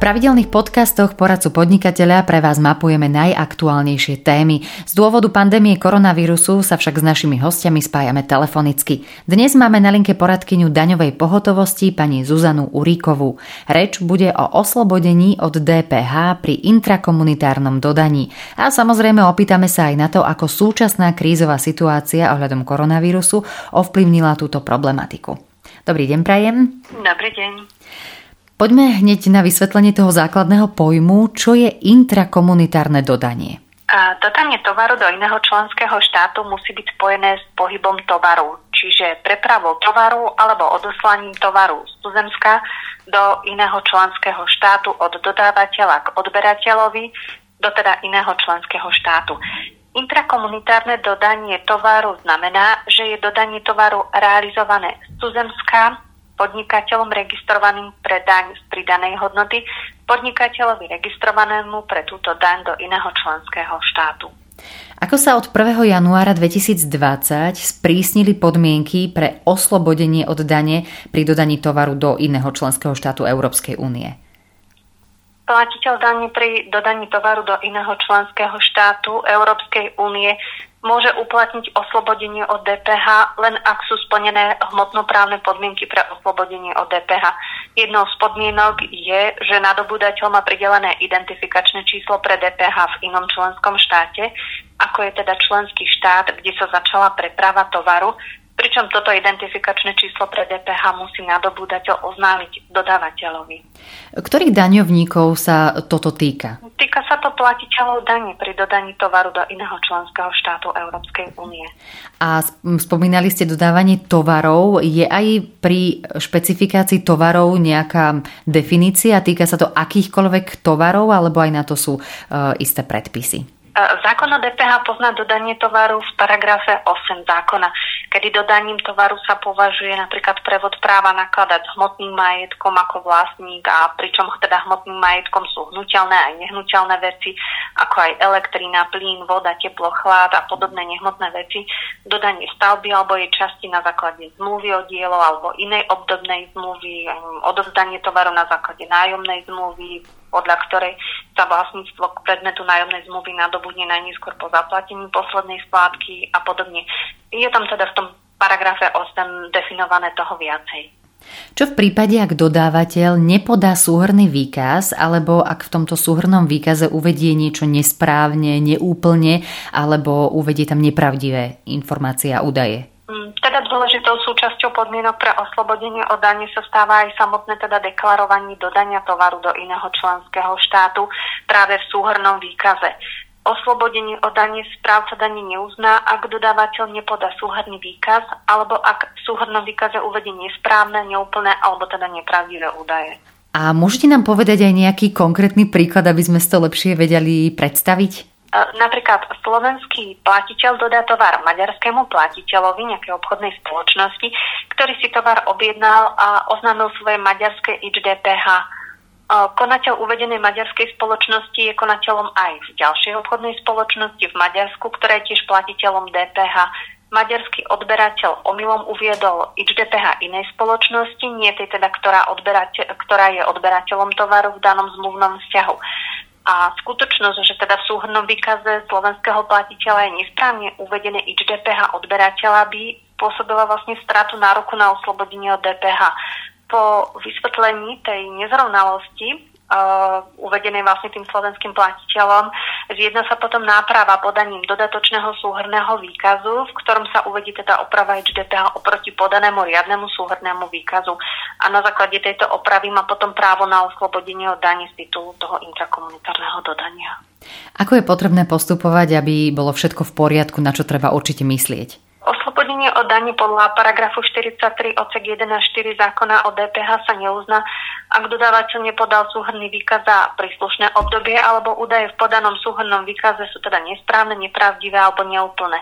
pravidelných podcastoch poradcu podnikateľa pre vás mapujeme najaktuálnejšie témy. Z dôvodu pandémie koronavírusu sa však s našimi hostiami spájame telefonicky. Dnes máme na linke poradkyňu daňovej pohotovosti pani Zuzanu Uríkovú. Reč bude o oslobodení od DPH pri intrakomunitárnom dodaní. A samozrejme opýtame sa aj na to, ako súčasná krízová situácia ohľadom koronavírusu ovplyvnila túto problematiku. Dobrý deň, Prajem. Dobrý deň. Poďme hneď na vysvetlenie toho základného pojmu, čo je intrakomunitárne dodanie. Dodanie tovaru do iného členského štátu musí byť spojené s pohybom tovaru, čiže prepravou tovaru alebo odoslaním tovaru z tuzemska do iného členského štátu od dodávateľa k odberateľovi do teda iného členského štátu. Intrakomunitárne dodanie tovaru znamená, že je dodanie tovaru realizované z tuzemska podnikateľom registrovaným pre daň z pridanej hodnoty, podnikateľovi registrovanému pre túto daň do iného členského štátu. Ako sa od 1. januára 2020 sprísnili podmienky pre oslobodenie od dane pri dodaní tovaru do iného členského štátu Európskej únie? Platiteľ daní pri dodaní tovaru do iného členského štátu Európskej únie môže uplatniť oslobodenie od DPH len ak sú splnené hmotnoprávne podmienky pre oslobodenie od DPH. Jednou z podmienok je, že nadobudateľ má pridelené identifikačné číslo pre DPH v inom členskom štáte, ako je teda členský štát, kde sa začala preprava tovaru, pričom toto identifikačné číslo pre DPH musí nadobúdateľ oznámiť dodávateľovi. Ktorých daňovníkov sa toto týka? Týka sa to platiteľov daní pri dodaní tovaru do iného členského štátu Európskej únie. A spomínali ste dodávanie tovarov. Je aj pri špecifikácii tovarov nejaká definícia? Týka sa to akýchkoľvek tovarov alebo aj na to sú uh, isté predpisy? Zákon o DPH pozná dodanie tovaru v paragrafe 8 zákona, kedy dodaním tovaru sa považuje napríklad prevod práva nakladať s hmotným majetkom ako vlastník a pričom teda hmotným majetkom sú hnutelné aj nehnuteľné veci, ako aj elektrina, plyn, voda, teplo, chlad a podobné nehmotné veci, dodanie stavby alebo jej časti na základe zmluvy o dielo alebo inej obdobnej zmluvy, odovzdanie tovaru na základe nájomnej zmluvy, podľa ktorej sa vlastníctvo k predmetu nájomnej zmluvy nadobudne najneskôr po zaplatení poslednej splátky a podobne. Je tam teda v tom paragrafe 8 definované toho viacej. Čo v prípade, ak dodávateľ nepodá súhrný výkaz, alebo ak v tomto súhrnom výkaze uvedie niečo nesprávne, neúplne, alebo uvedie tam nepravdivé informácie a údaje? Dôležitou súčasťou podmienok pre oslobodenie od dane sa stáva aj samotné teda deklarovanie dodania tovaru do iného členského štátu práve v súhrnom výkaze. Oslobodenie od dane správca dane neuzná, ak dodávateľ nepodá súhrný výkaz, alebo ak v súhrnom výkaze uvedie nesprávne, neúplné alebo teda nepravdivé údaje. A môžete nám povedať aj nejaký konkrétny príklad, aby sme to lepšie vedeli predstaviť? E, napríklad slovenský platiteľ dodá tovar maďarskému platiteľovi nejakej obchodnej spoločnosti, ktorý si tovar objednal a oznámil svoje maďarské IČDPH. E, konateľ uvedenej maďarskej spoločnosti je konateľom aj v ďalšej obchodnej spoločnosti v Maďarsku, ktorá je tiež platiteľom DPH. Maďarský odberateľ omylom uviedol IČDPH inej spoločnosti, nie tej teda, ktorá, ktorá je odberateľom tovaru v danom zmluvnom vzťahu. A skutočnosť, že teda v súhrnom výkaze slovenského platiteľa je nesprávne uvedené IČDPH odberateľa, by spôsobila vlastne stratu nároku na oslobodenie od DPH. Po vysvetlení tej nezrovnalosti uh, uvedenej vlastne tým slovenským platiteľom. Zjedná sa potom náprava podaním dodatočného súhrného výkazu, v ktorom sa uvedí teda oprava HDPH oproti podanému riadnemu súhrnému výkazu. A na základe tejto opravy má potom právo na oslobodenie od daní z titulu toho intrakomunitárneho dodania. Ako je potrebné postupovať, aby bolo všetko v poriadku, na čo treba určite myslieť? Oslobodenie od daní podľa paragrafu 43 odsek 1 a 4 zákona o DPH sa neuzná, ak dodávateľ nepodal súhrný výkaz za príslušné obdobie alebo údaje v podanom súhrnom výkaze sú teda nesprávne, nepravdivé alebo neúplné.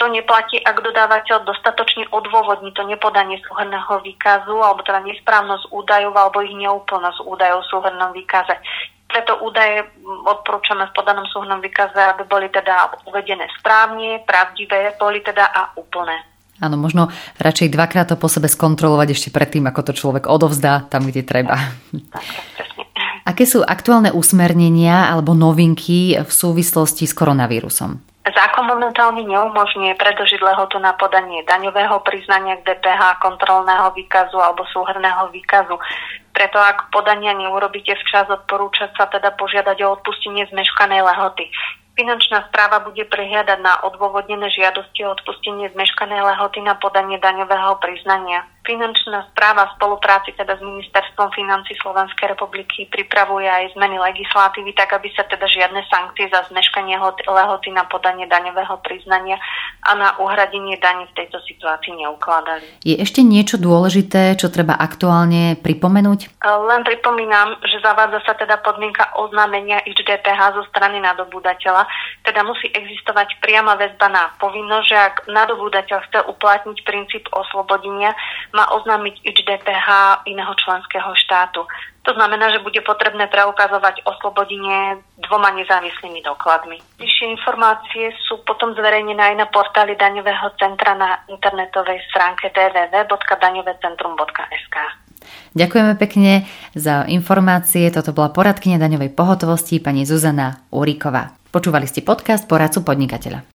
To neplatí, ak dodávateľ dostatočne odôvodní to nepodanie súhrného výkazu alebo teda nesprávnosť údajov alebo ich neúplnosť údajov v súhrnom výkaze. Preto údaje odporúčame v podanom súhrnom výkaze, aby boli teda uvedené správne, pravdivé, boli teda a úplné. Áno, možno radšej dvakrát to po sebe skontrolovať ešte predtým, ako to človek odovzdá tam, kde treba. Tak, presne. Aké sú aktuálne usmernenia alebo novinky v súvislosti s koronavírusom? Zákon momentálne neumožňuje predlžiť lehotu na podanie daňového priznania k DPH, kontrolného výkazu alebo súhrného výkazu. Preto ak podania neurobíte včas, odporúča sa teda požiadať o odpustenie zmeškanej lehoty. Finančná správa bude prehliadať na odôvodnené žiadosti o odpustenie zmeškanej lehoty na podanie daňového priznania. Finančná správa v spolupráci teda s Ministerstvom financí Slovenskej republiky pripravuje aj zmeny legislatívy, tak aby sa teda žiadne sankcie za zmeškanie lehoty na podanie daňového priznania a na uhradenie daní v tejto situácii neukladali. Je ešte niečo dôležité, čo treba aktuálne pripomenúť? Len pripomínam, že zavádza sa teda podmienka oznámenia IČ DPH zo strany nadobúdateľa, teda musí existovať priama väzba na povinnosť, že ak nadobúdateľ chce uplatniť princíp oslobodenia, má oznámiť IČ DPH iného členského štátu. To znamená, že bude potrebné preukazovať oslobodenie dvoma nezávislými dokladmi. Vyššie informácie sú potom zverejnené aj na portáli daňového centra na internetovej stránke www.daňovecentrum.sk. Ďakujeme pekne za informácie. Toto bola poradkynia daňovej pohotovosti pani Zuzana Úriková. Počúvali ste podcast Poradcu podnikateľa.